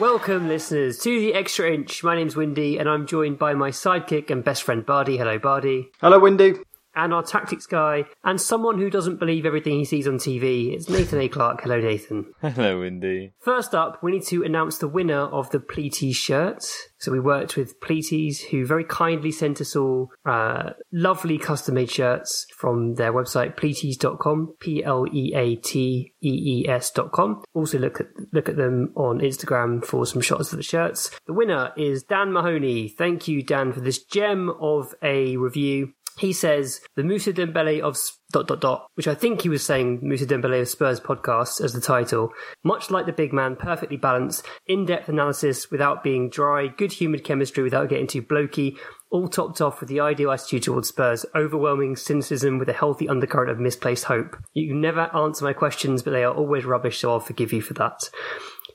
Welcome, listeners, to the Extra Inch. My name's Windy, and I'm joined by my sidekick and best friend Bardi. Hello, Bardi. Hello, Windy. And our tactics guy, and someone who doesn't believe everything he sees on TV. It's Nathan A. Clark. Hello, Nathan. Hello, Windy. First up, we need to announce the winner of the Pleatees shirt. So we worked with Pleatees, who very kindly sent us all uh, lovely custom-made shirts from their website, pleatees.com, P-L-E-A-T-E-E-S dot com. Also look at, look at them on Instagram for some shots of the shirts. The winner is Dan Mahoney. Thank you, Dan, for this gem of a review. He says the Mousa Dembele of dot dot dot, which I think he was saying Mousa Dembele of Spurs podcast as the title. Much like the big man, perfectly balanced, in-depth analysis without being dry, good-humoured chemistry without getting too blokey, all topped off with the ideal attitude towards Spurs, overwhelming cynicism with a healthy undercurrent of misplaced hope. You never answer my questions, but they are always rubbish, so I'll forgive you for that.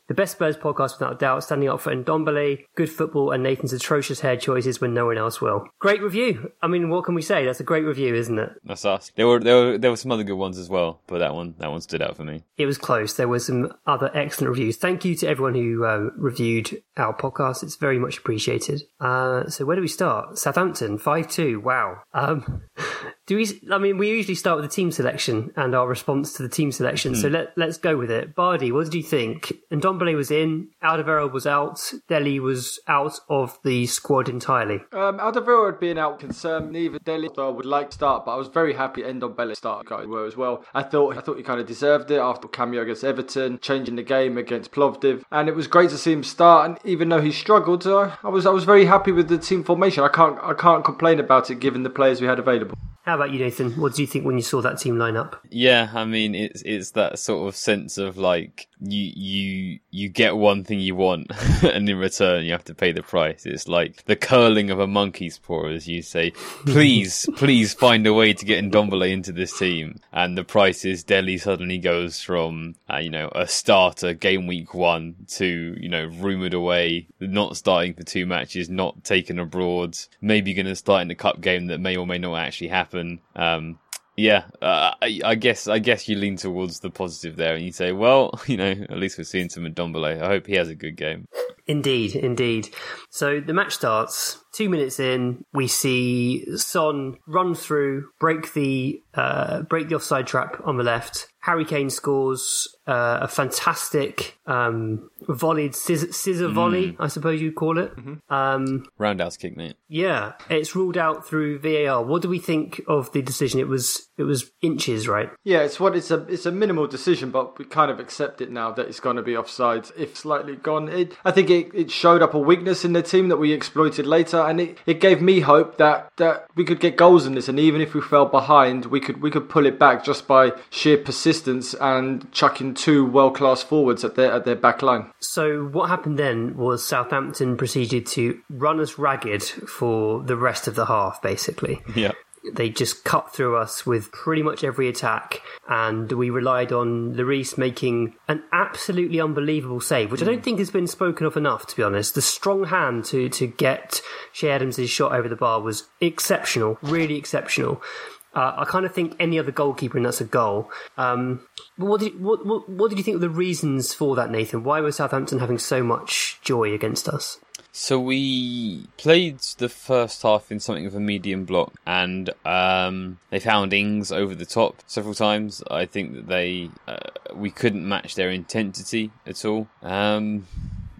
The best Spurs podcast without doubt, standing up for Ndombele, good football, and Nathan's atrocious hair choices when no one else will. Great review. I mean, what can we say? That's a great review, isn't it? That's us. There were there were there were some other good ones as well, but that one that one stood out for me. It was close. There were some other excellent reviews. Thank you to everyone who uh, reviewed our podcast. It's very much appreciated. Uh, so where do we start? Southampton, 5-2. Wow. Um, do we, I mean, we usually start with the team selection and our response to the team selection. So let, let's go with it. Bardi, what did you think? Ndombele was in, Alderweireld was out, Dele was out of the squad entirely. Um, Alderweireld being out concerned, neither Dele I would like to start, but I was very happy Ndombele started guys were as well. I thought I thought he kind of deserved it after cameo against Everton, changing the game against Plovdiv, and it was great to see him start. And even though he struggled, uh, I was I was very happy with the team formation. I can't I can't complain about it given the players we had available. How about you, Nathan? What did you think when you saw that team line up? Yeah, I mean it's it's that sort of sense of like you you you get one thing you want and in return you have to pay the price. It's like the curling of a monkey's paw as you say, please, please find a way to get Ndombele into this team. And the price is Dele suddenly goes from uh, you know a starter game week one to you know rumoured away, not starting for two matches, not taken abroad, maybe going to start in the cup game that may or may not actually happen. Um, yeah, uh, I, I guess I guess you lean towards the positive there, and you say, well, you know, at least we're seeing some Ndombele. I hope he has a good game. Indeed, indeed. So the match starts. Two minutes in, we see Son run through, break the uh, break the offside trap on the left. Harry Kane scores uh, a fantastic um, volleyed scissor, scissor volley, I suppose you'd call it. Um, Roundhouse kick, mate. yeah, it's ruled out through VAR. What do we think of the decision? It was it was inches, right? Yeah, it's what it's a it's a minimal decision, but we kind of accept it now that it's going to be offside. If slightly gone, it I think it, it showed up a weakness in the team that we exploited later, and it, it gave me hope that that we could get goals in this, and even if we fell behind, we could we could pull it back just by sheer persistence and chucking two world class forwards at their at their back line. So what happened then was Southampton proceeded to run us ragged for the rest of the half, basically. Yeah. They just cut through us with pretty much every attack, and we relied on Lloris making an absolutely unbelievable save, which I don't think has been spoken of enough, to be honest. The strong hand to, to get Che Adams' shot over the bar was exceptional, really exceptional. Uh, I kind of think any other goalkeeper, and that's a goal. Um, but what did what, what what did you think of the reasons for that, Nathan? Why was Southampton having so much joy against us? So we played the first half in something of a medium block, and um, they found Ings over the top several times. I think that they uh, we couldn't match their intensity at all. Um,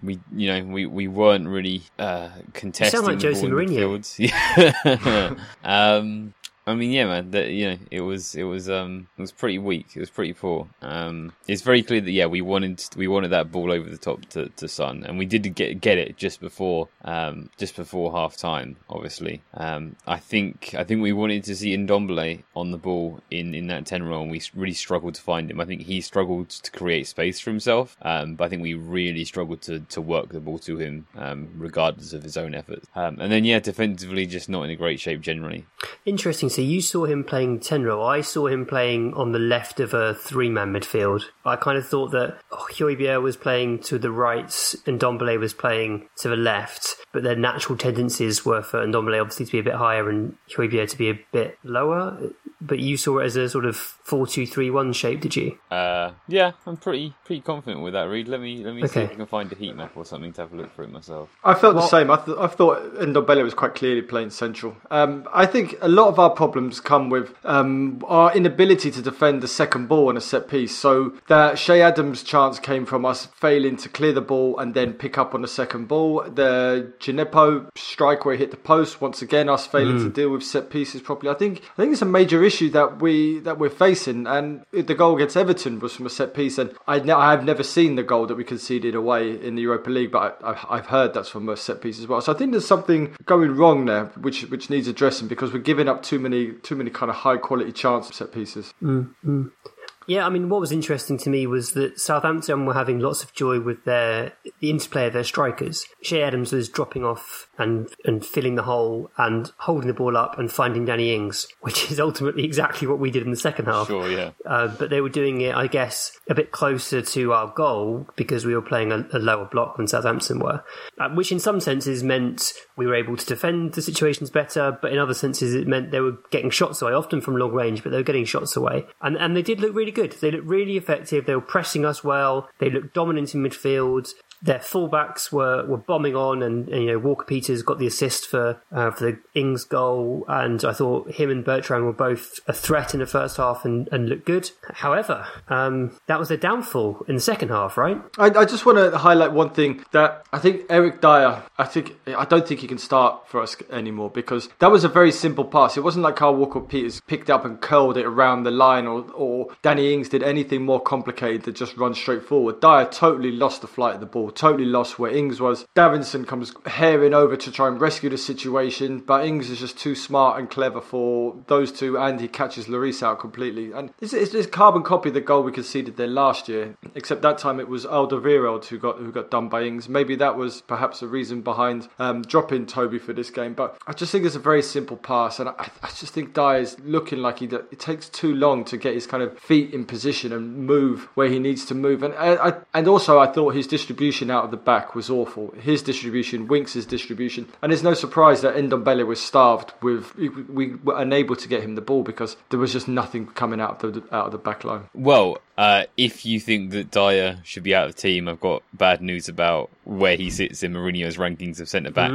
we, you know, we, we weren't really uh, contesting like the Jose in Mourinho. Yeah. um, I mean, yeah, man. That you know, it was it was um it was pretty weak. It was pretty poor. Um, it's very clear that yeah, we wanted we wanted that ball over the top to, to Son, and we did get get it just before um just before half time. Obviously, um, I think I think we wanted to see Ndombele on the ball in in that ten role, and we really struggled to find him. I think he struggled to create space for himself, um, but I think we really struggled to to work the ball to him, um, regardless of his own efforts. Um, and then yeah, defensively, just not in a great shape generally. Interesting. So you saw him playing ten role. I saw him playing on the left of a three-man midfield. I kind of thought that oh, was playing to the right and Dombele was playing to the left, but their natural tendencies were for Ndombele obviously to be a bit higher and Højbjerg to be a bit lower. But you saw it as a sort of four-two-three-one shape, did you? Uh, yeah, I'm pretty pretty confident with that. Read. Let me let me see if I can find a heat map or something to have a look for it myself. I felt Well- the same. I, th- I thought Ndombele was quite clearly playing central. Um, I think a lot of our problems come with um, our inability to defend the second ball on a set piece. So that Che Adams' chance came from us failing to clear the ball and then pick up on the second ball. The Djenepo strike where he hit the post once again, us failing to deal with set pieces properly. I think I think it's a major issue that we that we're facing. And the goal against Everton was from a set piece, and I ne- I have never seen the goal that we conceded away in the Europa League, but I, I've heard that's from a set piece as well. So I think there's something going wrong there, which which needs addressing because we're giving up too many too many kind of high quality chance set pieces. Mm, mm. Yeah, I mean, what was interesting to me was that Southampton were having lots of joy with their the interplay of their strikers. Che Adams was dropping off and and filling the hole and holding the ball up and finding Danny Ings, which is ultimately exactly what we did in the second half. Sure, yeah. Uh, but they were doing it, I guess, a bit closer to our goal because we were playing a, a lower block than Southampton were, uh, which in some senses meant we were able to defend the situations better, but in other senses it meant they were getting shots away, often from long range, but they were getting shots away. And, and they did look really good. They looked really effective. They were pressing us well. They looked dominant in midfield. Their fullbacks were, were bombing on, and, and, you know Walker Peters got the assist for uh, for the Ings goal, and I thought him and Bertrand were both a threat in the first half and, and looked good. However, um, that was their downfall in the second half, right? I, I just want to highlight one thing that I think Eric Dier. I think I don't think he can start for us anymore because that was a very simple pass. It wasn't like Kyle Walker Peters picked up and curled it around the line, or or Danny Ings did anything more complicated than just run straight forward. Dier totally lost the flight of the ball, totally lost where Ings was. Davinson comes herring over to try and rescue the situation, but Ings is just too smart and clever for those two, and he catches Lloris out completely. And it's, it's carbon copy of the goal we conceded there last year, except that time it was Alderweireld who got who got done by Ings. Maybe that was perhaps a reason behind um, dropping Toby for this game, but I just think it's a very simple pass, and I, I just think Dier is looking like he it takes too long to get his kind of feet in position and move where he needs to move. And I, I, and also I thought his distribution out of the back was awful. His distribution, Winks' distribution, and it's no surprise that Ndombele was starved with we, we were unable to get him the ball because there was just nothing coming out of the out of the back line. Well, uh, if you think that Dier should be out of the team, I've got bad news about where he sits in Mourinho's rankings of centre backs.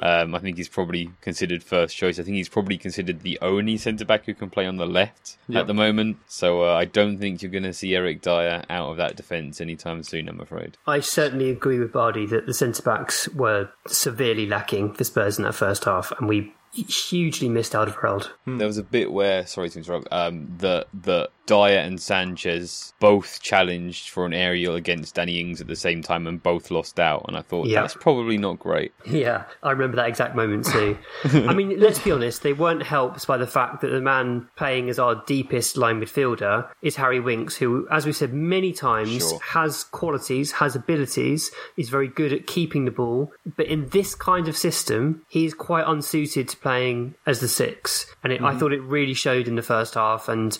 Um, I think he's probably considered first choice. I think he's probably considered the only centre back who can play on the left Yeah. at the moment. So uh, I don't think you're going to see Eric Dier out of that defence anytime soon. I'm afraid. I certainly agree with Bardi that the centre backs were severely lacking for Spurs in that first half, and we hugely missed out of Alderweireld. There was a bit where, sorry to interrupt, um, that that Dier and Sanchez both challenged for an aerial against Danny Ings at the same time and both lost out. And I thought Yeah. that's probably not great. Yeah, I remember that exact moment too. I mean, let's be honest, they weren't helped by the fact that the man playing as our deepest line midfielder is Harry Winks, who, as we've said many times, Sure. has qualities, has abilities, is very good at keeping the ball. But in this kind of system, he is quite unsuited to playing as the six. And it, I thought it really showed in the first half. And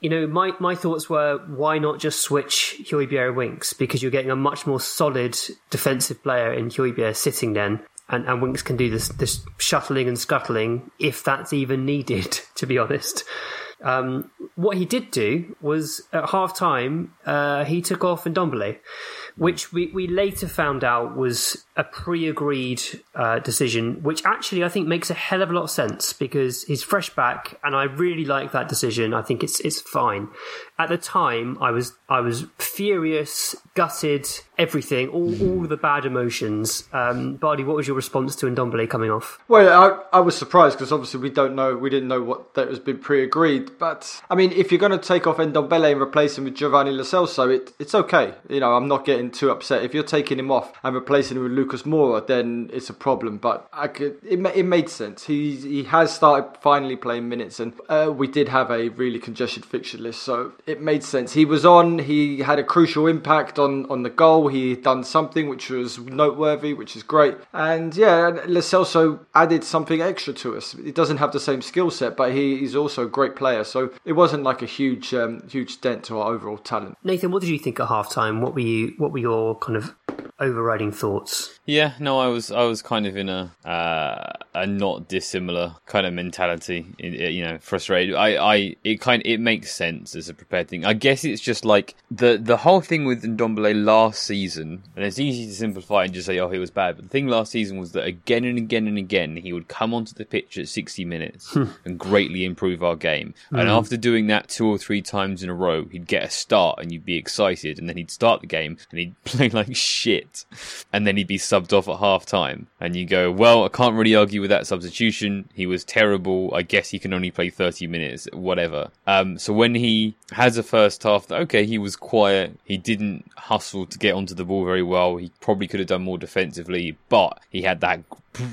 you know, my, my thoughts were why not just switch and Winks because you're getting a much more solid defensive player in Højbjerg sitting then. And, and Winks can do this, this shuttling and scuttling if that's even needed, to be honest. Um, what he did do was at half time, uh, he took off Ndombele, which we, we later found out was a pre-agreed uh, decision, which actually I think makes a hell of a lot of sense because he's fresh back, and I really like that decision. I think it's it's fine. At the time, I was I was furious, gutted, everything, all all the bad emotions. Um, Bardi, what was your response to Ndombele coming off? Well, I, I was surprised because obviously we don't know, we didn't know what that has been pre-agreed. But I mean, if you're going to take off Ndombele and replace him with Giovanni Lo Celso, it, it's okay. You know, I'm not getting too upset. If you're taking him off and replacing him with Lucas Moura, then it's a problem. But I could, it, it made sense. He he has started finally playing minutes, and uh, we did have a really congested fixture list, so it made sense. He was on. He had a crucial impact on on the goal. He done something which was noteworthy, which is great. And yeah, Lo added something extra to us. He doesn't have the same skill set, but he, he's also a great player. So it wasn't like a huge um, huge dent to our overall talent. Nathan, what did you think at halftime? What were you? What were your kind of overriding thoughts? Yeah, no, I was I was kind of in a uh, a not dissimilar kind of mentality. You know, frustrated. I, I it kind it makes sense as a prepared thing. I guess it's just like the the whole thing with Ndombele last season, and it's easy to simplify and just say, oh, he was bad. But the thing last season was that again and again and again he would come onto the pitch at sixty minutes and greatly improve our game. And after doing that two or three times in a row, he'd get a start and you'd be excited, and then he'd start the game and he'd play like shit, and then he'd be subbed off at half time, and you go, well, I can't really argue with that substitution. He was terrible. I guess he can only play 30 minutes, whatever. Um, so when he has a first half that, okay, he was quiet. He didn't hustle to get onto the ball very well. He probably could have done more defensively, but he had that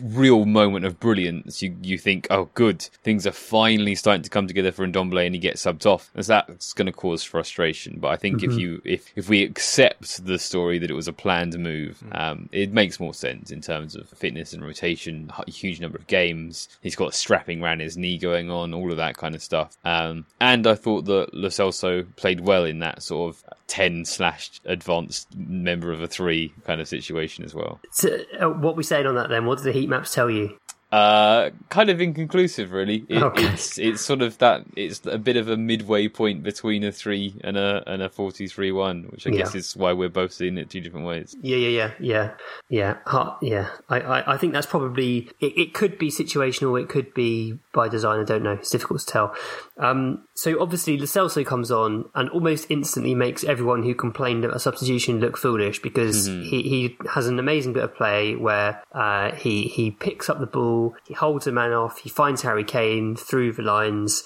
real moment of brilliance. You you think, oh, good, things are finally starting to come together for Ndombele, and he gets subbed off. And that's going to cause frustration. But I think if you if if we accept the story that it was a planned move, um, it makes more sense in terms of fitness and rotation. A huge number of games. He's got strapping around his knee going on, all of that kind of stuff. Um, and I thought that Lo Celso played well in that sort of ten slash advanced member of a three kind of situation as well. So, uh, what we saying on that then? What did the heat maps tell you? Uh, kind of inconclusive, really. It, Okay. It's it's sort of that. It's a bit of a midway point between a three and a and a forty-three one, which I guess is why we're both seeing it two different ways. Yeah, yeah, yeah, yeah, yeah, Ha- yeah. I, I, I think that's probably it, it. Could be situational. It could be by design. I don't know. It's difficult to tell. Um, so obviously, Lo Celso comes on and almost instantly makes everyone who complained of a substitution look foolish because he, he has an amazing bit of play where uh, he he picks up the ball, he holds a man off, he finds Harry Kane through the lines.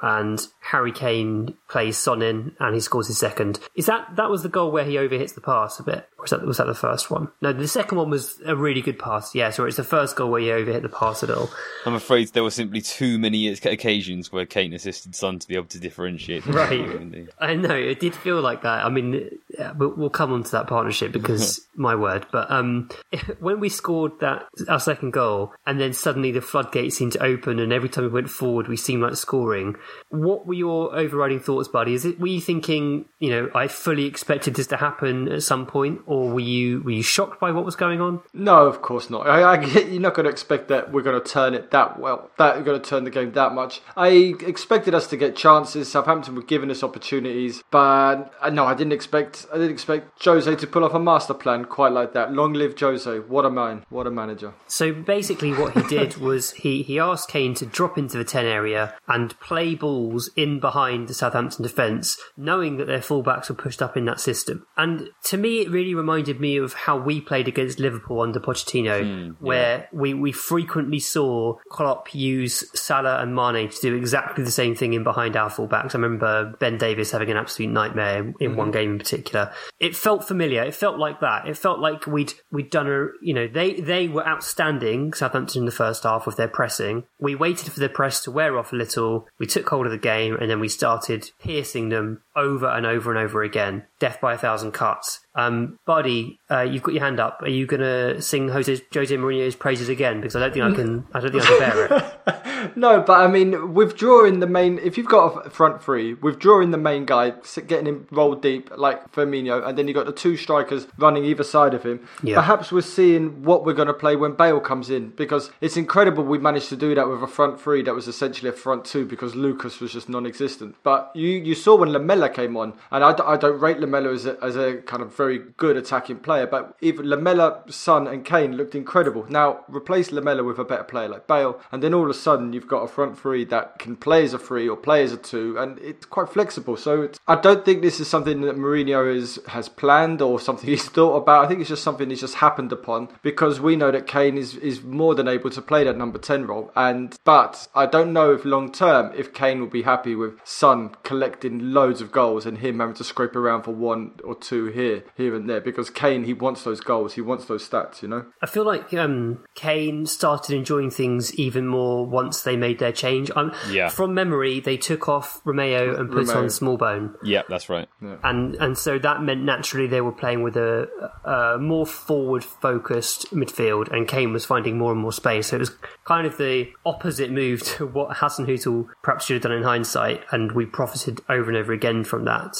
And Harry Kane plays Son in, and he scores his second. Is that that was the goal where he overhits the pass a bit, or was that was that the first one? No, the second one was a really good pass. Yeah, so it's the first goal where he overhit the pass at all. I'm afraid there were simply too many occasions where Kane assisted Son to be able to differentiate. Right. I know it did feel like that. I mean, yeah, we'll, we'll come on to that partnership because my word. But um, when we scored that our second goal, and then suddenly the floodgates seemed to open, and every time we went forward, we seemed like scoring. What were your overriding thoughts, buddy? Is it were you thinking, you know, I fully expected this to happen at some point, or were you were you shocked by what was going on? No, of course not. I, I you're not going to expect that we're going to turn it that well. That we're going to turn the game that much. I expected us to get chances. Southampton were giving us opportunities, but uh, no, I didn't expect. I didn't expect Jose to pull off a master plan quite like that. Long live Jose! What a man! What a manager! So basically, what he did was he, he asked Kane to drop into the 10 area and play balls in behind the Southampton defence, knowing that their fullbacks were pushed up in that system. And to me, it really reminded me of how we played against Liverpool under Pochettino, hmm, where we, we frequently saw Klopp use Salah and Mane to do exactly the same thing in behind our fullbacks. I remember Ben Davies having an absolute nightmare in, in one game in particular. It felt familiar. It felt like that. It felt like we'd we'd done a you know they they were outstanding Southampton in the first half with their pressing. We waited for the press to wear off a little. We took hold of the game and then we started piercing them over and over and over again. Death by a thousand cuts. Um, Buddy, uh, you've got your hand up. Are you going to sing Jose, Jose Mourinho's praises again? Because I don't think I can. I don't think I can bear it. No, but I mean, withdrawing the main. If you've got a front three, withdrawing the main guy, getting him rolled deep like Firmino, and then you've got the two strikers running either side of him. Yeah. Perhaps we're seeing what we're going to play when Bale comes in, because it's incredible we managed to do that with a front three that was essentially a front two because Lucas was just non-existent. But you you saw when Lamela came on, and I, d- I don't rate Lamela as a, as a kind of very good attacking player, but even Lamela, Son, and Kane looked incredible. Now replace Lamela with a better player like Bale, and then all of a sudden you've got a front three that can play as a three or play as a two, and it's quite flexible. So I don't think this is something that Mourinho has has planned or something he's thought about. I think it's just something that's just happened upon because we know that Kane is is more than able to play that number ten role, and but I don't know if long term if Kane will be happy with Son collecting loads of goals and him having to scrape around for one or two here, here and there because Kane he wants those goals, he wants those stats, you know. I feel like um, Kane started enjoying things even more once they made their change. Um, Yeah. From memory, they took off Romeu and put Romeu. on Smallbone. Yeah, that's right. and and so that meant naturally they were playing with a, a more forward focused midfield, and Kane was finding more and more space. So it was kind of the opposite move to what Hasenhüttl perhaps should have done in hindsight, and we profited over and over again from that.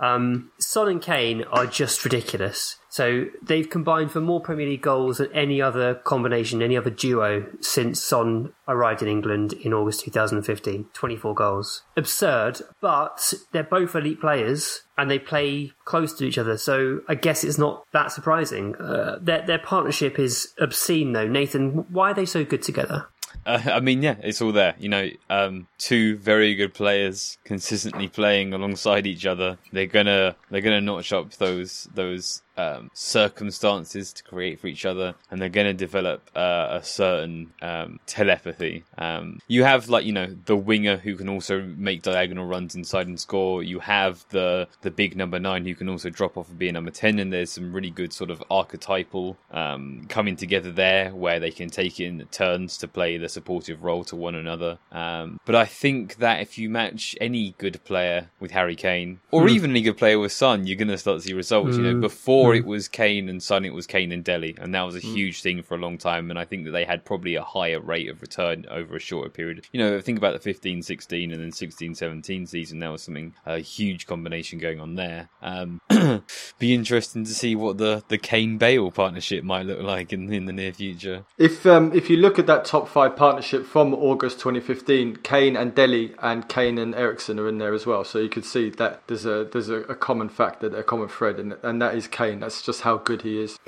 Um, Son and Kane are just ridiculous. So they've combined for more Premier League goals than any other combination, any other duo since Son arrived in England in August 2015. 24 goals. Absurd, but they're both elite players and they play close to each other. So I guess it's not that surprising. Uh, their, their partnership is obscene though. Nathan, why are they so good together? Uh, I mean, yeah, it's all there. You know, um, two very good players consistently playing alongside each other. They're gonna they're gonna notch up those those um, circumstances to create for each other, and they're gonna develop uh, a certain um, telepathy. Um, you have like you know the winger who can also make diagonal runs inside and score. You have the the big number nine who can also drop off and be a number ten, and there's some really good sort of archetypal um, coming together there where they can take in turns to play the supportive role to one another. Um, but I think that if you match any good player with Harry Kane, or even any good player with Son, you're going to start to see results. You know, before it was Kane and Son, it was Kane and Dele, and that was a huge thing for a long time. And I think that they had probably a higher rate of return over a shorter period. You know, think about the 15 16 and then 16 17 season. There was something, a huge combination going on there. Um, be interesting to see what the, the Kane Bale partnership might look like in, in the near future. If um, if you look at that top five partnership from August 2015, Kane and Dele and Kane and Eriksen are in there as well. So you could see that there's a there's a, a common factor, a common thread, and and that is Kane. That's just how good he is.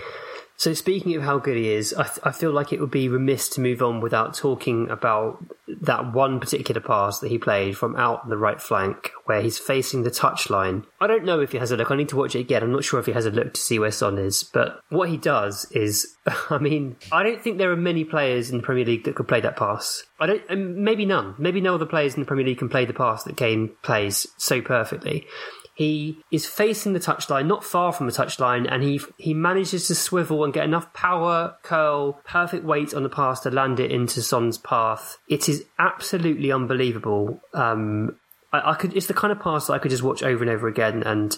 So speaking of how good he is, I, I feel like it would be remiss to move on without talking about that one particular pass that he played from out the right flank where he's facing the touchline. I don't know if he has a look. I need to watch it again. I'm not sure if he has a look to see where Son is, but what he does is, I mean, I don't think there are many players in the Premier League that could play that pass. I don't, maybe none. Maybe no other players in the Premier League can play the pass that Kane plays so perfectly. He is facing the touchline, not far from the touchline, and he he manages to swivel and get enough power, curl, perfect weight on the pass to land it into Son's path. It is absolutely unbelievable. Um, I, I could. It's the kind of pass that I could just watch over and over again, and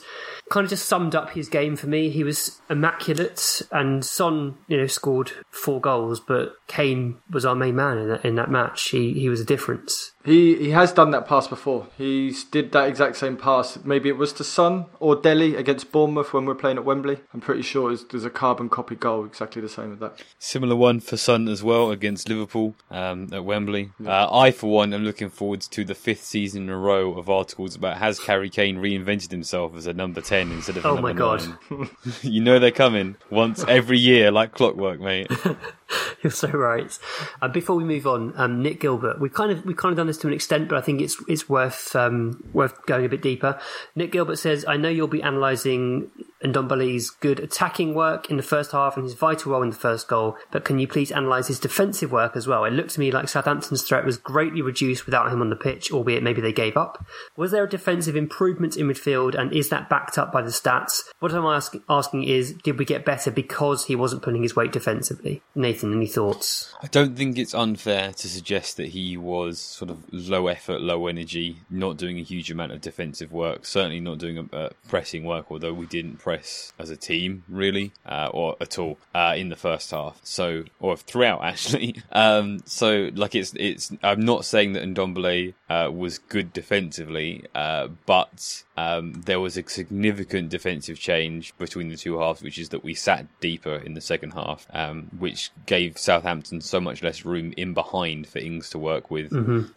kind of just summed up his game for me. He was immaculate, and Son, you know, scored four goals, but Kane was our main man in that, in that match. He he was a difference. He he has done that pass before. He did that exact same pass. Maybe it was to Son or Dele against Bournemouth when we we're playing at Wembley. I'm pretty sure it's, there's a carbon copy goal exactly the same as that. Similar one for Son as well against Liverpool um, at Wembley. Uh, I, for one, am looking forward to the fifth season in a row of articles about has Harry Kane reinvented himself as a number 10 instead of a Oh number my God. nine? you know they're coming once every year like clockwork, mate. You're so right. Uh, before we move on, um, Nick Gilbert, we've kind of we've kind of done this to an extent, but I think it's it's worth um, worth going a bit deeper. Nick Gilbert says, "I know you'll be analysing Ndombele's good attacking work in the first half and his vital role in the first goal, but can you please analyse his defensive work as well? It looked to me like Southampton's threat was greatly reduced without him on the pitch, albeit maybe they gave up. Was there a defensive improvement in midfield, and is that backed up by the stats? What I'm ask- asking is, did we get better because he wasn't putting his weight defensively? Nathan, any thoughts? I don't think it's unfair to suggest that he was sort of low effort, low energy, not doing a huge amount of defensive work, certainly not doing uh, pressing work, although we didn't press as a team really, uh, or at all, uh, in the first half. So, or throughout actually. Um, so, like it's, it's, I'm not saying that Ndombele, uh, was good defensively, uh, but um, there was a significant defensive change between the two halves, which is that we sat deeper in the second half, um, which gave Southampton so much less room in behind for Ings to work with,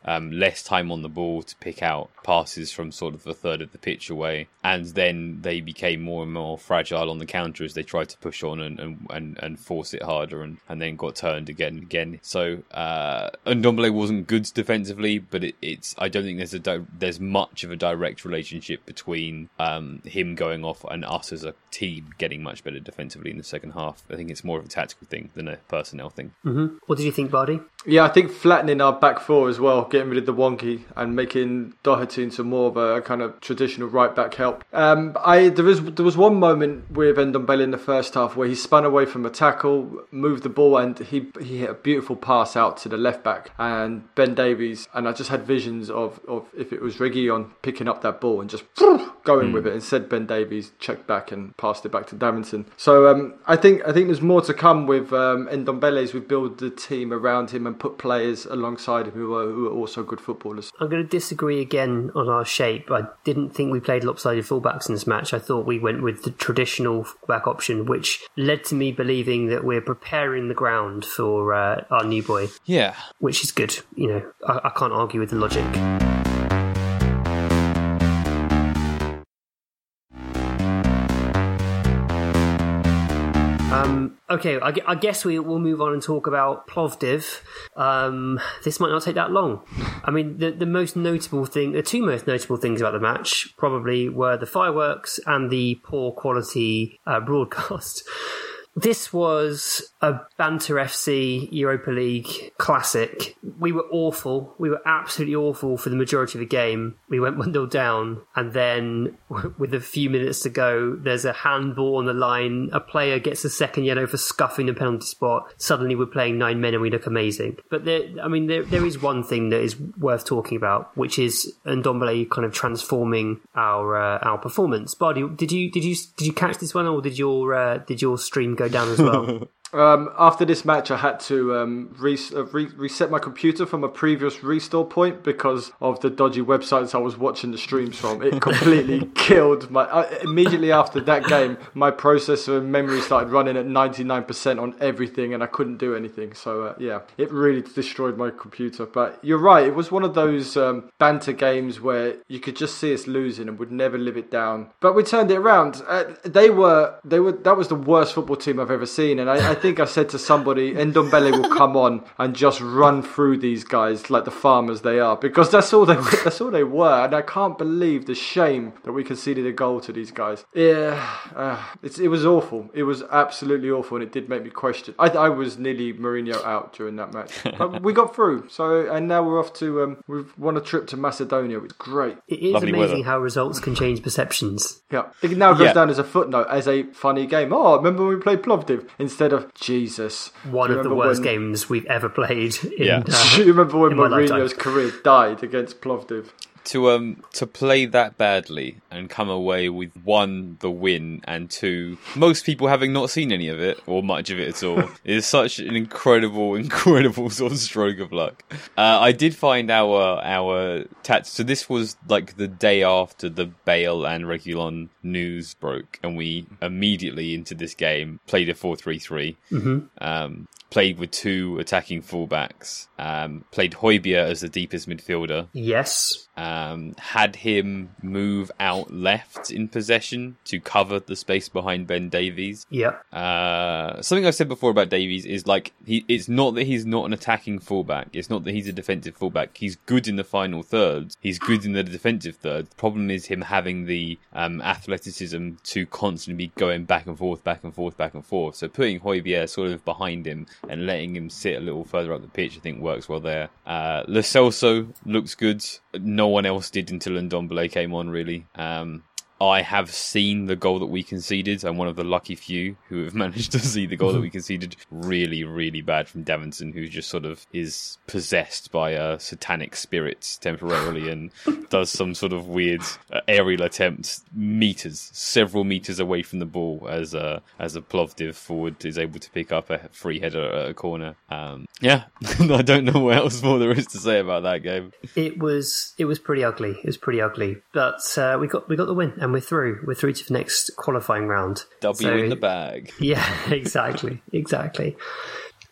um, less time on the ball to pick out passes from sort of a third of the pitch away, and then they became more and more fragile on the counter as they tried to push on and and, and, and force it harder, and, and then got turned again and again. So uh, Ndombele wasn't good defensively, but it, it's I don't think there's a di- there's much of a direct relationship between um, him going off and us as a team getting much better defensively in the second half. I think it's more of a tactical thing than a personnel thing. What did you think, Bardi? Yeah, I think flattening our back four as well, getting rid of the wonky and making Doherty into more of a kind of traditional right back help. Um, I there was there was one moment with Ndombele in the first half where he spun away from a tackle, moved the ball, and he he hit a beautiful pass out to the left back and Ben Davies, and I just had visions of, of if it was Reguilon picking up that ball and just going with it. Instead, Ben Davies checked back and passed it back to Davinson. So um, I think I think there's more to come with um, as we build the team around him and put players alongside him who are, who are also good footballers. I'm going to disagree again on our shape. I didn't think we played lopsided fullbacks in this match. I thought we went with the traditional back option, which led to me believing that we're preparing the ground for uh, our new boy, Yeah, which is good. You know, I, I can't argue with the logic. Um, okay, I, I guess we will move on and talk about Plovdiv. Um, this might not take that long. I mean, the, the most notable thing, the two most notable things about the match probably were the fireworks and the poor quality uh, broadcast. This was a Banter FC Europa League classic. We were awful. We were absolutely awful for the majority of the game. We went 1 0 down, and then with a few minutes to go, there's a handball on the line. A player gets a second yellow for scuffing the penalty spot. Suddenly we're playing nine men and we look amazing. But there, I mean, there, there is one thing that is worth talking about, which is Ndombele kind of transforming our uh, our performance. Bardi, did you did you did you catch this one, or did your uh, did your stream go down as well? Um, after this match, I had to um, re- uh, re- reset my computer from a previous restore point because of the dodgy websites I was watching the streams from. It completely killed my. Uh, immediately after that game, my processor and memory started running at ninety nine percent on everything, and I couldn't do anything. So uh, yeah, it really destroyed my computer. But you're right; it was one of those um, banter games where you could just see us losing and would never live it down. But we turned it around. Uh, they were they were that was the worst football team I've ever seen, and I, I think I said to somebody, Ndombele will come on and just run through these guys like the farmers they are, because that's all they that's all they were, and I can't believe the shame that we conceded a goal to these guys. Yeah, uh, it's, it was awful. It was absolutely awful, and it did make me question. I, I was nearly Mourinho out during that match, but we got through. So and now we're off to um, we've won a trip to Macedonia. It's great. It is Lovely amazing weather. how results can change perceptions. Yeah, it now goes Yeah. down as a footnote as a funny game. Oh, remember when we played Plovdiv instead of Jesus? One of the worst when- games we've ever played. In, Yeah. uh, Do you remember when Mourinho's career died against Plovdiv? To um to play that badly and come away with one the win and two most people having not seen any of it or much of it at all. Is such an incredible incredible sort of stroke of luck. Uh, i did find our our tats so this was like the day after the bale and Reguilon news broke and we immediately into this game played a 4-3-3 um played with two attacking fullbacks um played Højbjerg as the deepest midfielder yes. um, had him move out left in possession to cover the space behind Ben Davies. Yep. Uh, something I've said before about Davies is like he. It's not that he's not an attacking fullback. It's not that he's a defensive fullback. He's good in the final third. He's good in the defensive third. The problem is him having the um, athleticism to constantly be going back and forth, back and forth, back and forth. So putting Højbjerg sort of behind him and letting him sit a little further up the pitch, I think works well there. Uh, Lo Celso looks good. No one else did until Ndombele came on, really. Um, I have seen the goal that we conceded. I'm one of the lucky few who have managed to see the goal that we conceded. Really, really bad from Davinson, who just sort of is possessed by uh, satanic spirits temporarily and does some sort of weird uh, aerial attempt meters, several meters away from the ball as uh, as a Plovdiv forward is able to pick up a free header at a corner. Um, yeah, I don't know what else more there is to say about that game. It was it was pretty ugly. It was pretty ugly, but uh, we got we got the win and we're through. We're through to the next qualifying round. W So- in the bag. Yeah, exactly, exactly.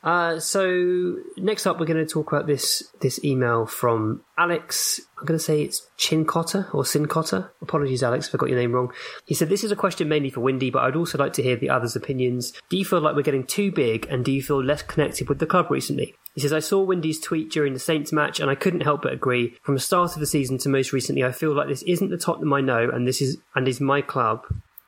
Uh, so next up, we're going to talk about this this email from Alex. I'm going to say it's Chincotta or Sincotta. Apologies, Alex, if I got your name wrong. He said this is a question mainly for Windy, but I'd also like to hear the others' opinions. Do you feel like we're getting too big, and do you feel less connected with the club recently? He says, I saw Windy's tweet during the Saints match and I couldn't help but agree. From the start of the season to most recently, I feel like this isn't the Tottenham I know and this is and is my club.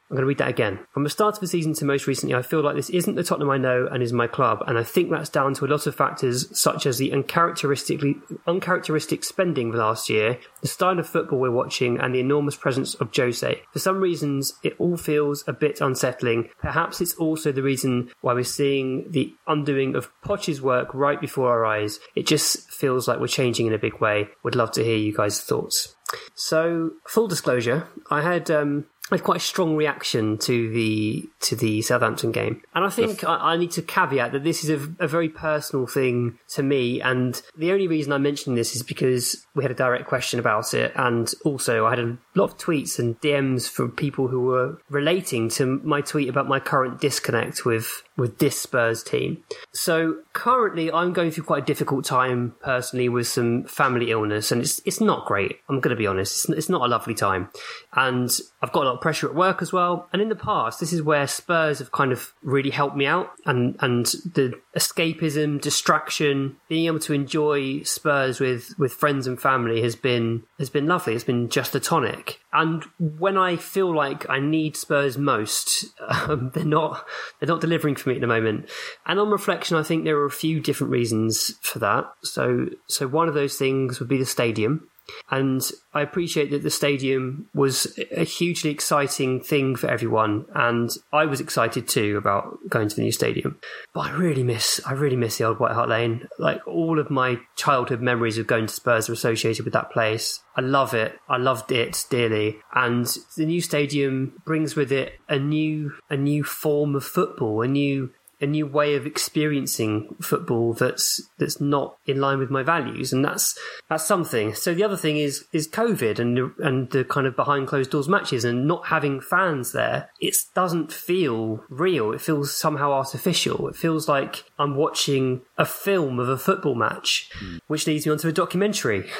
I'm going to read that again. From the start of the season to most recently, I feel like this isn't the Tottenham I know and is my club, and I think that's down to a lot of factors such as the uncharacteristically uncharacteristic spending last year, the style of football we're watching, and the enormous presence of Jose. For some reasons, it all feels a bit unsettling. Perhaps it's also the reason why we're seeing the undoing of Poch's work right before our eyes. It just feels like we're changing in a big way. Would love to hear you guys' thoughts. So, full disclosure, I had um, had quite a strong reaction to the to the Southampton game, and I think I, I need to caveat that this is a, a very personal thing to me. And the only reason I'm mentioning this is because we had a direct question about it, and also I had a lot of tweets and DMs from people who were relating to my tweet about my current disconnect with with this Spurs team. So currently, I'm going through quite a difficult time personally with some family illness, and it's it's not great. I'm going to be honest; it's, it's not a lovely time, and I've got a lot of pressure at work as well. And in the past, this is where Spurs have kind of really helped me out, and and the escapism, distraction, being able to enjoy Spurs with with friends and family has been has been lovely. It's been just a tonic. And when I feel like I need Spurs most, um, they're not they're not delivering for me at the moment. And on reflection, I think there are a few different reasons for that. So so one of those things would be the stadium. And I appreciate that the stadium was a hugely exciting thing for everyone, and I was excited too about going to the new stadium. But I really miss, I really miss the old White Hart Lane. Like all of my childhood memories of going to Spurs are associated with that place. I love it. I loved it dearly, and the new stadium brings with it a new, a new form of football, a new a new way of experiencing football that's that's not in line with my values, and that's that's something. So the other thing is is COVID and the- and the kind of behind closed doors matches and not having fans there. It doesn't feel real. It feels somehow artificial. It feels like I'm watching a film of a football match, which leads me onto a documentary.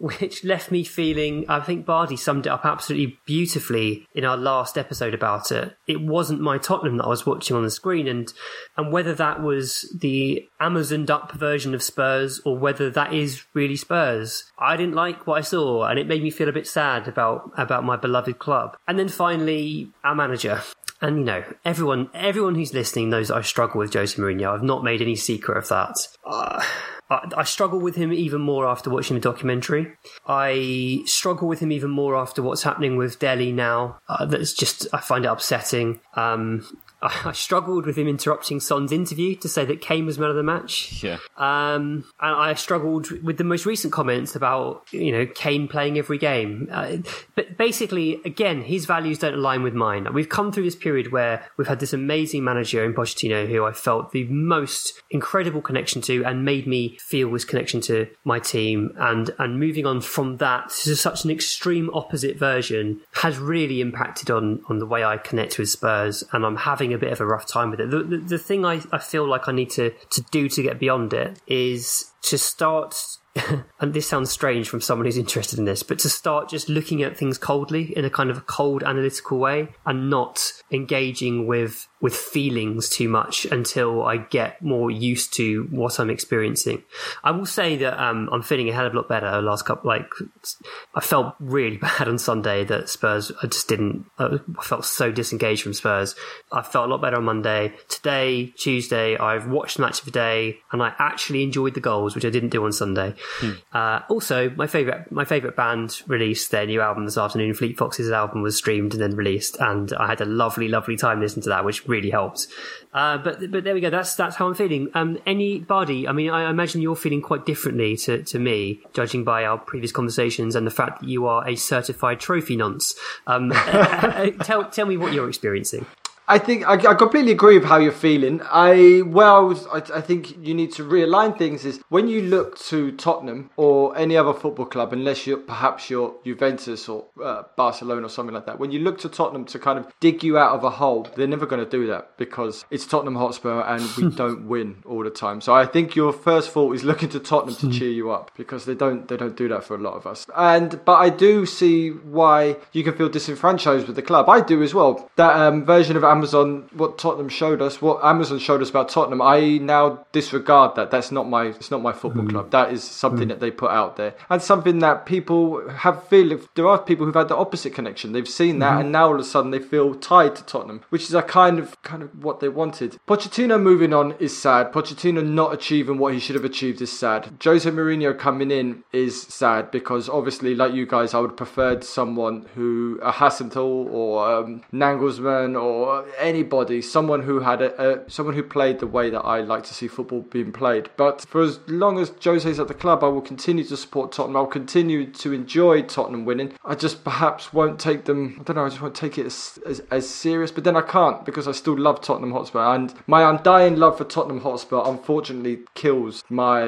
which left me feeling I think Bardi summed it up absolutely beautifully in our last episode about it. It wasn't my Tottenham that I was watching on the screen and and whether that was the Amazoned up version of Spurs or whether that is really Spurs. I didn't like what I saw and it made me feel a bit sad about about my beloved club. And then finally our manager. And you know, everyone everyone who's listening knows I struggle with Jose Mourinho. I've not made any secret of that. Uh, I, I struggle with him even more after watching the documentary. I struggle with him even more after what's happening with Dele now. Uh, that's just I find it upsetting. Um, I, struggled with him interrupting Son's interview to say that Kane was man of the match. Yeah. Um, and I struggled with the most recent comments about, you know, Kane playing every game. Uh, but basically, again, his values don't align with mine. We've come through this period where we've had this amazing manager in Pochettino who I felt the most incredible connection to and made me feel this connection to my team. And, and moving on from that to such an extreme opposite version has really impacted on, on the way I connect with Spurs. And I'm having a bit of a rough time with it. The, the, the thing I, I feel like I need to, to do to get beyond it is to start and this sounds strange from someone who's interested in this, but to start just looking at things coldly in a kind of a cold analytical way and not engaging with with feelings too much until I get more used to what I'm experiencing. I will say that um, I'm feeling a hell of a lot better the last couple. Like I felt really bad on Sunday that Spurs. I just didn't. I felt so disengaged from Spurs. I felt a lot better on Monday. Today, Tuesday, I've watched the match of the day, and I actually enjoyed the goals, which I didn't do on Sunday. Uh, also, my favorite my favorite band released their new album this afternoon. Fleet Foxes' album was streamed and then released, and I had a lovely, lovely time listening to that, which really helped. Uh, but but there we go. That's that's how I'm feeling. Um, anybody? I mean, I imagine you're feeling quite differently to, to me, judging by our previous conversations and the fact that you are a certified trophy nonce. Um, tell tell me what you're experiencing. I think I, I completely agree with how you're feeling. I well, I, I think you need to realign things. Is when you look to Tottenham or any other football club, unless you're perhaps you're Juventus or uh, Barcelona or something like that. When you look to Tottenham to kind of dig you out of a hole, they're never going to do that because it's Tottenham Hotspur and we don't win all the time. So I think your first thought is looking to Tottenham to cheer you up because they don't they don't do that for a lot of us. And but I do see why you can feel disenfranchised with the club. I do as well. That um, version of Amazon, what Tottenham showed us, what Amazon showed us about Tottenham, I now disregard that. That's not my it's not my football hmm. club. That is something hmm. that they put out there and something that people have feel. There are people who've had the opposite connection. They've seen that hmm. and now all of a sudden they feel tied to Tottenham, which is a kind of kind of what they wanted. Pochettino moving on is sad. Pochettino not achieving what he should have achieved is sad. Jose Mourinho coming in is sad because obviously, like you guys, I would have preferred someone who a Hassantel or um, Nagelsmann or anybody, someone who had a, a someone who played the way that I like to see football being played. But for as long as Jose's at the club, I will continue to support Tottenham. I'll continue to enjoy Tottenham winning. I just perhaps won't take them. I don't know. I just won't take it as, as, as serious. But then I can't because I still love Tottenham Hotspur, and my undying love for Tottenham Hotspur unfortunately kills my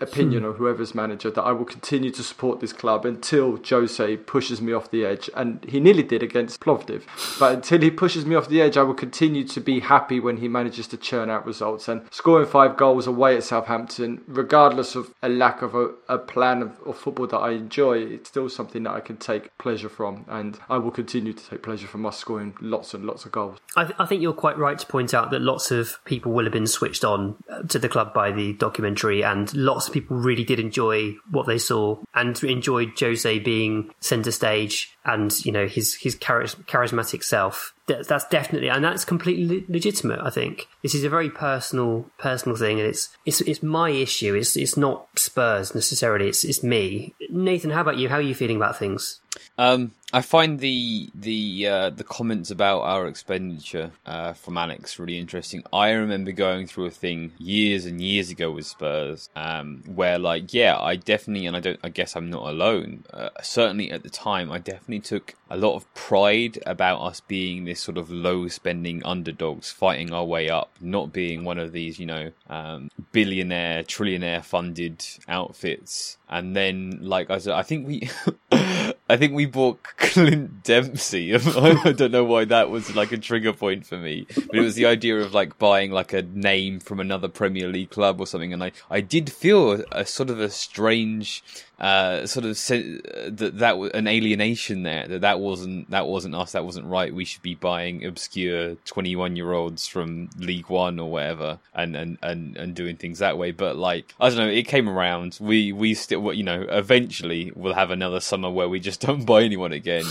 opinion hmm. of whoever's manager. That I will continue to support this club until Jose pushes me off the edge, and he nearly did against Plovdiv. But until he pushes me off the edge, I will continue to be happy when he manages to churn out results and scoring five goals away at Southampton, regardless of a lack of a, a plan of, of football that I enjoy. It's still something that I can take pleasure from, and I will continue to take pleasure from us scoring lots and lots of goals. I, th- I think you're quite right to point out that lots of people will have been switched on uh, to the club by the documentary, and lots of people really did enjoy what they saw and enjoyed Jose being centre stage and you know his his charismatic self. That's definitely and that's completely legitimate. I think this is a very personal personal thing, and it's it's it's my issue. It's it's not Spurs necessarily. It's it's me. Nathan, how about you? How are you feeling about things? Um, I find the the uh, the comments about our expenditure uh, from Alex really interesting. I remember going through a thing years and years ago with Spurs, um, where like yeah, I definitely and I don't. I guess I'm not alone. Uh, certainly at the time, I definitely took a lot of pride about us being this sort of low spending underdogs, fighting our way up, not being one of these you know um, billionaire, trillionaire funded outfits. And then like I said, I think we. I think we bought Clint Dempsey. I don't know why that was like a trigger point for me, but it was the idea of like buying like a name from another Premier League club or something, and I I did feel a, sort of a strange uh, sort of sen- that that was an alienation there that that wasn't that wasn't us that wasn't right. We should be buying obscure 21 year olds from league one or whatever and, and and and doing things that way. But like i don't know it came around. We we still you know eventually we'll have another summer where we just don't buy anyone again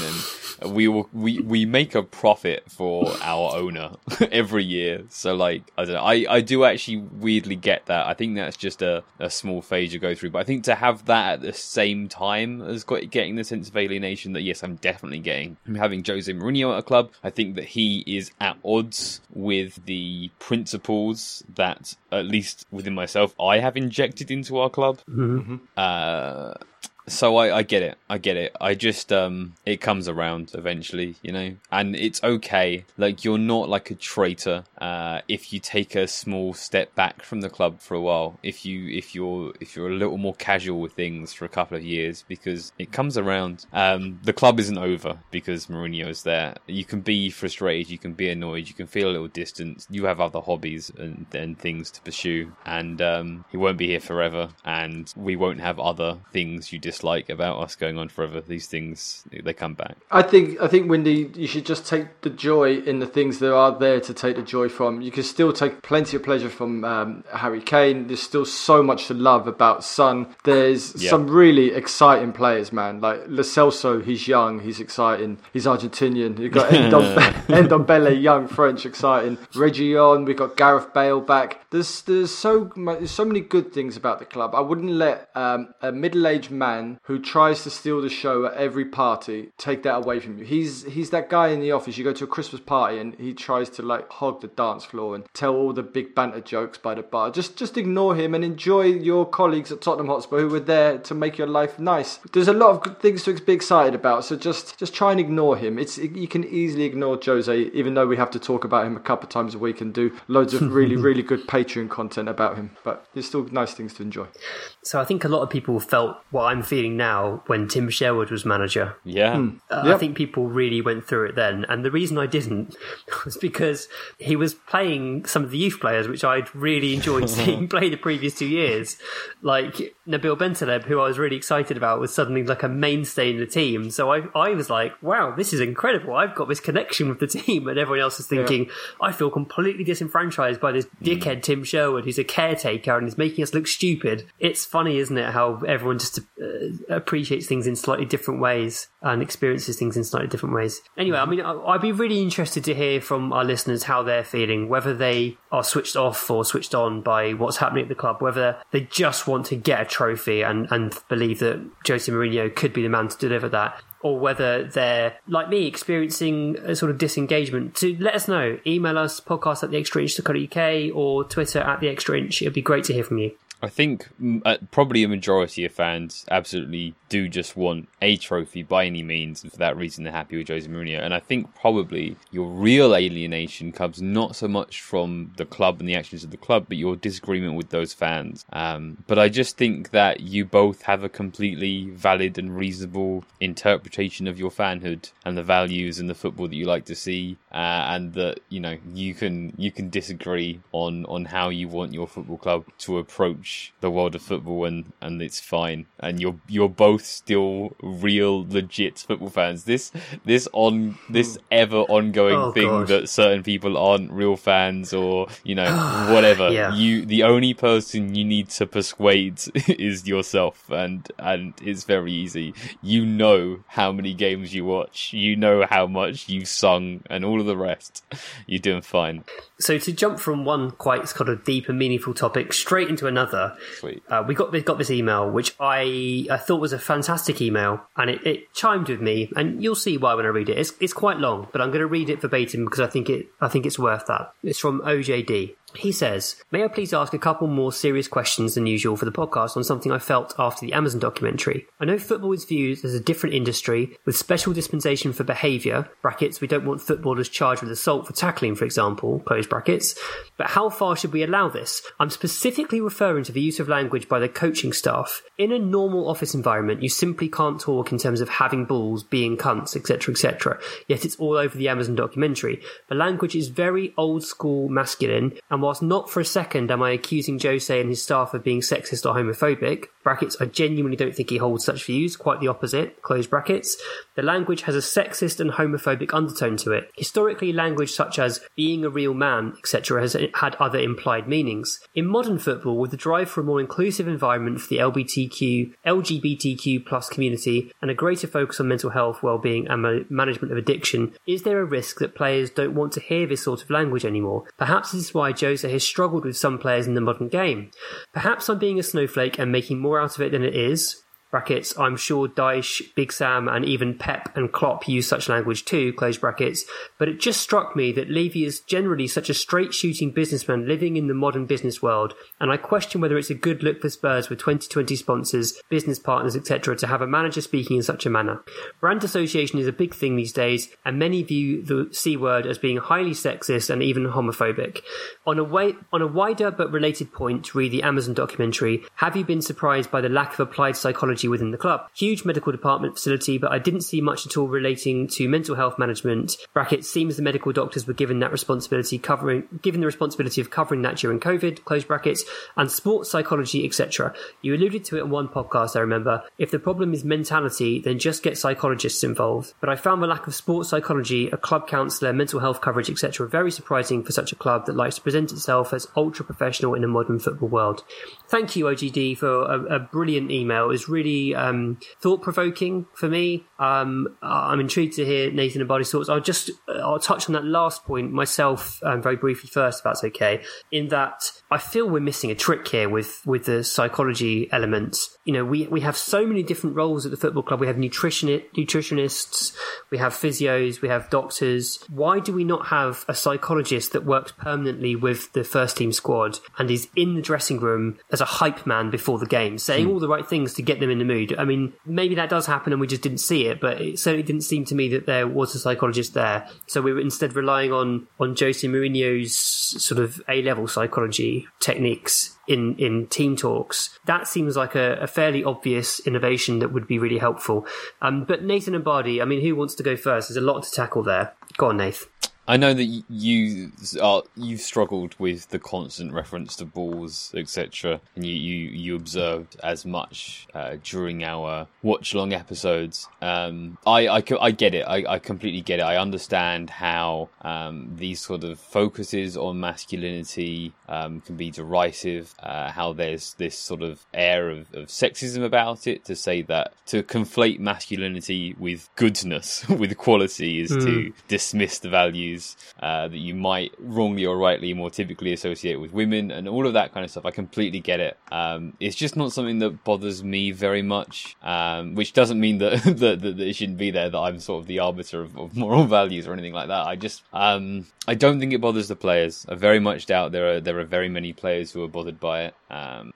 and we will we we make a profit for our owner every year. So like i don't know. I i do actually weirdly get that. I think that's just a, a small phase you go through. But i think to have that at the same time as getting the sense of alienation that yes i'm definitely getting from having jose mourinho at a club i think that he is at odds with the principles that at least within myself i have injected into our club. Uh so I, I get it. I get it. I just um it comes around eventually, you know. And it's okay. Like you're not like a traitor uh if you take a small step back from the club for a while. If you if you're if you're a little more casual with things for a couple of years because it comes around. Um the club isn't over because Mourinho is there. You can be frustrated, you can be annoyed, you can feel a little distant. You have other hobbies and, and things to pursue and um he won't be here forever and we won't have other things you dislike dislike about us going on forever. These things they come back. I think I think Windy, you should just take the joy in the things that are there to take the joy from. You can still take plenty of pleasure from um, Harry Kane. There's still so much to love about Son. There's Yeah. some really exciting players, man. Like Lo Celso, he's young, he's exciting, he's Argentinian. You've got Endon, Ndombele, young French, exciting. Reguilon, we've got Gareth Bale back. There's there's so much, there's so many good things about the club. I wouldn't let um, a middle-aged man who tries to steal the show at every party take that away from you. He's he's that guy in the office. You go to a Christmas party and he tries to like hog the dance floor and tell all the big banter jokes by the bar. Just just ignore him and enjoy your colleagues at Tottenham Hotspur who were there to make your life nice. There's a lot of good things to be excited about. So just just try and ignore him. It's you can easily ignore Jose, even though we have to talk about him a couple of times a week and do loads of really really good Patreon content about him. But there's still nice things to enjoy. So I think a lot of people felt what I'm feeling now when Tim Sherwood was manager. Yeah, Uh, Yep. I think people really went through it then, and the reason I didn't was because he was playing some of the youth players, which I'd really enjoyed seeing play the previous two years. Like Nabil Bentaleb, who I was really excited about, was suddenly like a mainstay in the team. So I, I was like, wow, this is incredible. I've got this connection with the team, and everyone else is thinking, I feel completely disenfranchised by this dickhead Tim Sherwood, who's a caretaker and is making us look stupid. It's funny, isn't it, how everyone just uh, appreciates things in slightly different ways and experiences things in slightly different ways. Anyway, I mean, I- I'd be really interested to hear from our listeners how they're feeling, whether they are switched off or switched on by what's happening at the club, whether they just want to get a trophy and, and believe that Jose Mourinho could be the man to deliver that. Or whether they're, like me, experiencing a sort of disengagement. To let us know, email us, podcast at the extra inch.co.uk or Twitter at the extra inch. It'd be great to hear from you. I think uh, probably a majority of fans absolutely do just want a trophy by any means, and for that reason they're happy with Jose Mourinho. And I think probably your real alienation comes not so much from the club and the actions of the club, but your disagreement with those fans. Um, but I just think that you both have a completely valid and reasonable interpretation of your fanhood and the values and the football that you like to see, uh, and that you know you can you can disagree on on how you want your football club to approach the world of football, and and it's fine. And you're you're both still real legit football fans. This this on this hmm. ever ongoing Oh, thing God. that certain people aren't real fans or you know whatever. Yeah. You the only person you need to persuade is yourself, and and it's very easy. You know how many games you watch. You know how much you've sung, and all of the rest. You're doing fine. So to jump from one quite kind of deep and meaningful topic straight into another, Sweet. uh, we got we got this email which I, I thought was a fantastic email and it, it chimed with me and you'll see why when I read it. It's it's quite long, but I'm going to read it verbatim because I think it I think it's worth that. It's from OJD. He says, May I please ask a couple more serious questions than usual for the podcast on something I felt after the Amazon documentary? I know football is viewed as a different industry with special dispensation for behaviour, brackets, we don't want footballers charged with assault for tackling, for example, close brackets. But how far should we allow this? I'm specifically referring to the use of language by the coaching staff. In a normal office environment, you simply can't talk in terms of having balls, being cunts, etc., etc. Yet it's all over the Amazon documentary. The language is very old school masculine, and whilst not for a second am I accusing Jose and his staff of being sexist or homophobic, brackets, I genuinely don't think he holds such views, quite the opposite, close brackets, the language has a sexist and homophobic undertone to it. Historically, language such as being a real man, etc., has had other implied meanings. In modern football, with the drive for a more inclusive environment for the LBTQ, LGBTQ plus community, and a greater focus on mental health, well-being, and ma- management of addiction, is there a risk that players don't want to hear this sort of language anymore? Perhaps this is why Jose has struggled with some players in the modern game. Perhaps I'm being a snowflake and making more out of it than it is. Brackets, I'm sure Dyche, Big Sam, and even Pep and Klopp use such language too, close brackets, but it just struck me that Levy is generally such a straight shooting businessman living in the modern business world, and I question whether it's a good look for Spurs with 2020 sponsors, business partners, etc., to have a manager speaking in such a manner. Brand association is a big thing these days, and many view the C word as being highly sexist and even homophobic. On a, way, on a wider but related point, read the Amazon documentary. Have you been surprised by the lack of applied psychology psychology within the club. Huge medical department facility, but I didn't see much at all relating to mental health management. Bracket seems the medical doctors were given that responsibility covering given the responsibility of covering that during COVID, close brackets, and sports psychology, etc. You alluded to it in one podcast, I remember. If the problem is mentality, then just get psychologists involved. But I found the lack of sports psychology, a club counsellor, mental health coverage, etc., very surprising for such a club that likes to present itself as ultra professional in a modern football world. Thank you, OGD, for a, a brilliant email. It was really um, thought provoking for me. Um, I'm intrigued to hear Nathan and Bardi's thoughts. I'll just I'll touch on that last point myself um, very briefly first, if that's okay. In that I feel we're missing a trick here with with the psychology elements. You know, we we have so many different roles at the football club. We have nutrition nutritionists, we have physios, we have doctors. Why do we not have a psychologist that works permanently with the first team squad and is in the dressing room as a hype man before the game, saying all the right things to get them in the mood? I mean, maybe that does happen and we just didn't see it, but it certainly didn't seem to me that there was a psychologist there. So we were instead relying on on Jose Mourinho's sort of A level psychology techniques in, in team talks. That seems like a, a fairly obvious innovation that would be really helpful. Um, but Nathan and Bardi, I mean, who wants to go first? There's a lot to tackle there. Go on, Nath. I know that you are you've struggled with the constant reference to balls, etc., and you, you, you observed as much uh, during our watch long episodes. Um, I, I, I get it. I, I completely get it. I understand how um, these sort of focuses on masculinity um, can be derisive. Uh, how there's this sort of air of, of sexism about it. To say that to conflate masculinity with goodness, with quality, is to dismiss the values uh, that you might wrongly or rightly more typically associate with women and all of that kind of stuff. I completely get it. Um, it's just not something that bothers me very much, um, which doesn't mean that, that, that it shouldn't be there, that I'm sort of the arbiter of, of moral values or anything like that. I just, um, I don't think it bothers the players. I very much doubt there are, there are very many players who are bothered by it. Um,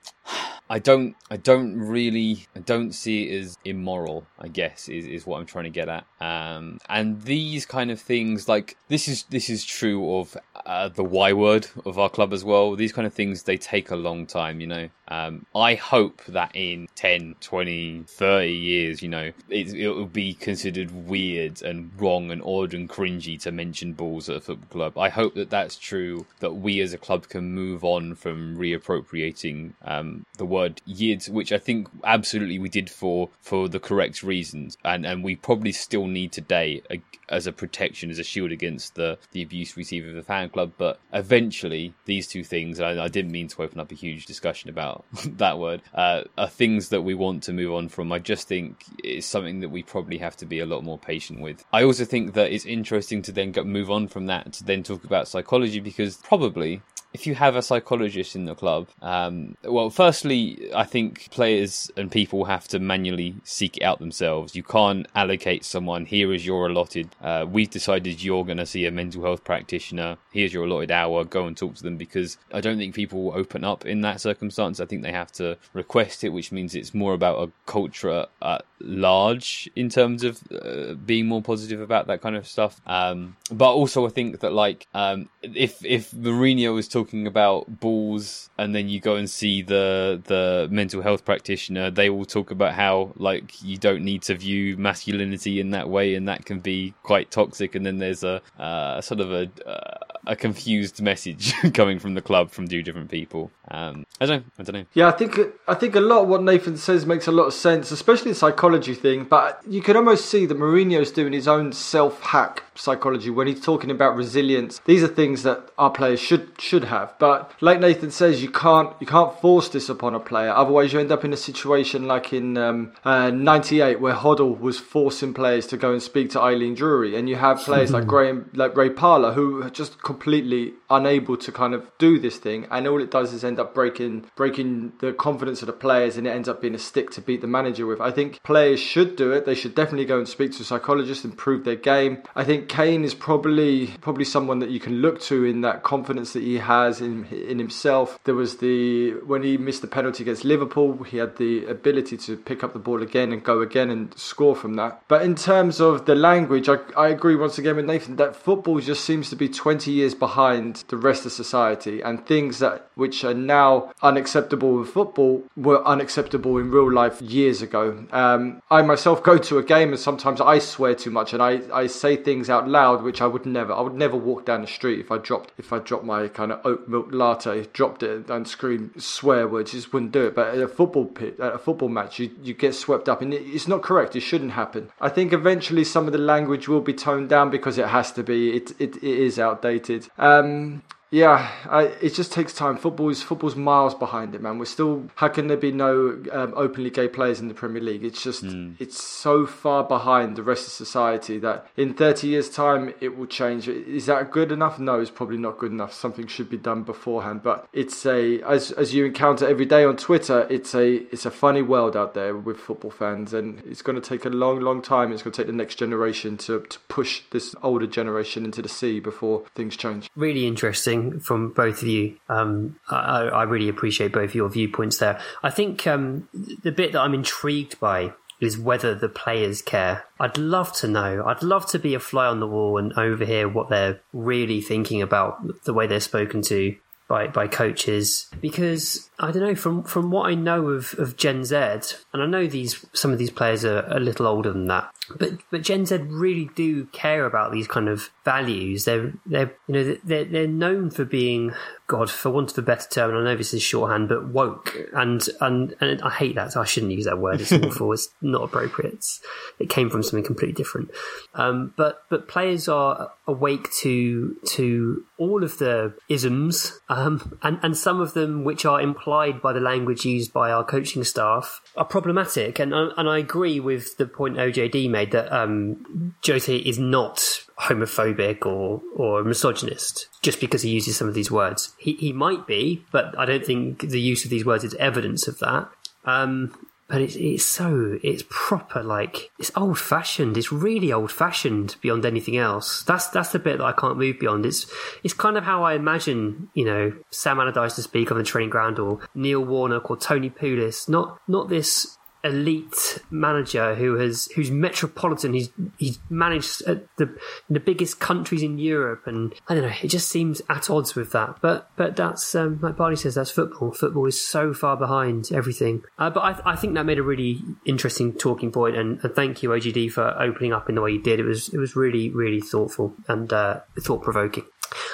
I don't, I don't really, I don't see it as immoral. I guess is, is what I'm trying to get at. Um, and these kind of things, like this is this is true of uh, the Y word of our club as well. These kind of things they take a long time, you know. Um, I hope that in 10, 20, 30 years, you know, it, it will be considered weird and wrong and odd and cringy to mention balls at a football club. I hope that that's true, that we as a club can move on from reappropriating um, the word yid, which I think absolutely we did for, for the correct reasons. And, and we probably still need today a, as a protection, as a shield against the, the abuse see with the fan club. But eventually, these two things, I, I didn't mean to open up a huge discussion about that word, uh, are things that we want to move on from. I just think it's something that we probably have to be a lot more patient with. I also think that it's interesting to then go, move on from that to then talk about psychology because probably if you have a psychologist in the club, um, well, firstly, I think players and people have to manually seek it out themselves. You can't allocate someone, here is your allotted, uh, we've decided you're going to see a mental health practitioner, here's your allotted hour, go and talk to them, because I don't think people will open up in that circumstance. I think they have to request it, which means it's more about a culture at large in terms of uh, being more positive about that kind of stuff. Um, but also, I think that, like, um, if, if Mourinho talking talking about balls and then you go and see the the mental health practitioner they will talk about how like you don't need to view masculinity in that way and that can be quite toxic and then there's a uh, sort of a uh, a confused message coming from the club from two different people um, I don't know I don't know Yeah, I think I think a lot of what Nathan says makes a lot of sense, especially the psychology thing. But you can almost see that Mourinho's doing his own self hack psychology when he's talking about resilience. These are things that our players should should have. But like Nathan says, you can't you can't force this upon a player. Otherwise, you end up in a situation like in um, uh, '98 where Hoddle was forcing players to go and speak to Eileen Drewery, and you have players like Graham, like Ray Parlour, who just completely unable to kind of do this thing, and all it does is end up breaking breaking the confidence of the players, and it ends up being a stick to beat the manager with. I think players should do it. They should definitely go and speak to a psychologist, improve their game. I think Kane is probably probably someone that you can look to in that confidence that he has in in himself. There was the when he missed the penalty against Liverpool, he had the ability to pick up the ball again and go again and score from that. But in terms of the language, I, I agree once again with Nathan that football just seems to be 20 years behind the rest of society and things that which are now unacceptable in football were unacceptable in real life years ago. Um, I myself go to a game and sometimes I swear too much and I, I say things out loud which I would never. I would never walk down the street if I dropped if I dropped my kind of oat milk latte, dropped it and screamed swear words. Just wouldn't do it. But at a football pit, at a football match, you, you get swept up and it's not correct. It shouldn't happen. I think eventually some of the language will be toned down because it has to be. It it, it is outdated. Um, um, yeah, I, it just takes time. Football is football's miles behind it, man. We're still. How can there be no um, openly gay players in the Premier League? It's just Mm. it's so far behind the rest of society that in 30 years' time it will change. Is that good enough? No, it's probably not good enough. Something should be done beforehand. But it's a as as you encounter every day on Twitter, it's a it's a funny world out there with football fans, and it's going to take a long, long time. It's going to take the next generation to to push this older generation into the sea before things change. really interesting from both of you. Um, I, I really appreciate both your viewpoints there. I think um, the bit that I'm intrigued by is whether the players care. I'd love to know. I'd love to be a fly on the wall and overhear what they're really thinking about the way they're spoken to by, by coaches because I don't know from from what I know of, of Gen Z and I know these some of these players are a little older than that but but Gen Z really do care about these kind of values. They're they're you know they're they're known for being God for want of a better term and I know this is shorthand but woke. And and and I hate that. So I shouldn't use that word. It's awful. It's not appropriate. It's, it came from something completely different. Um, but but players are awake to to all of the isms um, and and some of them which are implied by the language used by our coaching staff are problematic. And and I agree with the point OJD made that um, Jose is not homophobic or or misogynist just because he uses some of these words. He he might be but I don't think the use of these words is evidence of that. Um, but it's it's so it's proper like it's old fashioned. It's really old fashioned beyond anything else. That's that's the bit that I can't move beyond. It's it's kind of how I imagine you know Sam Allardyce to speak on the training ground or Neil Warnock or Tony Pulis. Not not this elite manager who has who's metropolitan. He's he's managed the the biggest countries in Europe, and I don't know. It just seems at odds with that. But but that's um, like Bardi says, that's football. Football is so far behind everything. Uh, but I, I think that made a really interesting talking point, and, and thank you OGD for opening up in the way you did. It was it was really really thoughtful and uh, thought provoking.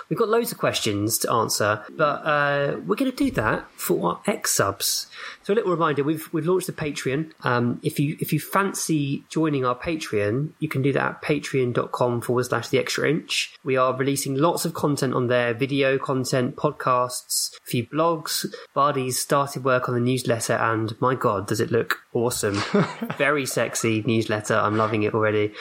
We've got loads of questions to answer, but uh, we're going to do that for our X subs. So a little reminder: we've we've launched the Patreon. Um, if you if you fancy joining our Patreon, you can do that at patreon.com forward slash the extra inch. We are releasing lots of content on there: video content, podcasts, a few blogs. Bardi's started work on the newsletter, and my god, does it look awesome! Very sexy newsletter. I'm loving it already.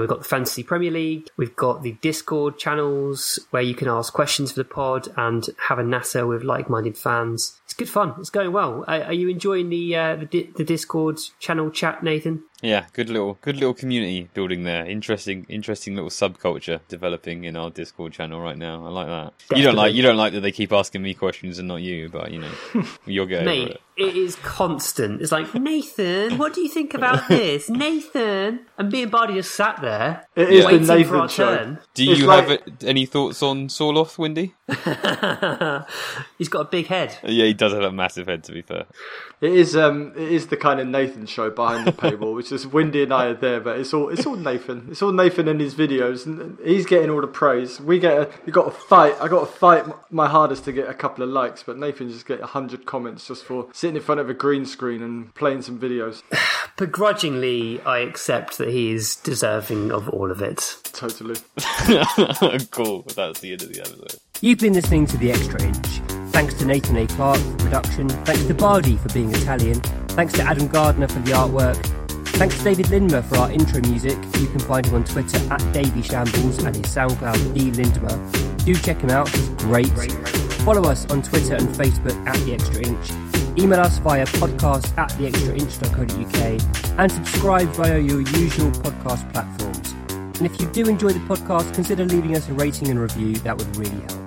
We've got the Fantasy Premier League. We've got the Discord channels where you can ask questions for the pod and have a NASA with like-minded fans. It's good fun. It's going well. Are, are you enjoying the uh, the, the Discord channel chat, Nathan? Yeah, good little good little community building there. Interesting interesting little subculture developing in our Discord channel right now. I like that. You don't like you don't like that they keep asking me questions and not you, but you know you'll get over Mate, it. it is constant. It's like Nathan, what do you think about this, Nathan? And me and Bardi just sat there It is the Nathan our show. turn. Do It's you like- have any thoughts on Sorloth, Windy? He's got a big head. Yeah, he does have a massive head. To be fair, It is um it is the kind of Nathan show behind the paywall, which is Windy and I are there, but it's all it's all Nathan. It's all Nathan and his videos, and he's getting all the praise. We get a we got to fight. I got to fight my hardest to get a couple of likes, but Nathan just get hundred comments just for sitting in front of a green screen and playing some videos. Begrudgingly, I accept that he is deserving of all of it. Totally. cool. That's the end of the episode. You've been listening to The Extra Inch. Thanks to Nathan A. Clark for production. Thanks to Bardi for being Italian. Thanks to Adam Gardner for the artwork. Thanks to David Lindmer for our intro music. You can find him on Twitter at Davy Shambles and his SoundCloud D Lindmer. Do check him out, he's great. Follow us on Twitter and Facebook at The Extra Inch. Email us via podcast at theextrainch.co.uk and subscribe via your usual podcast platforms. And if you do enjoy the podcast, consider leaving us a rating and review, that would really help.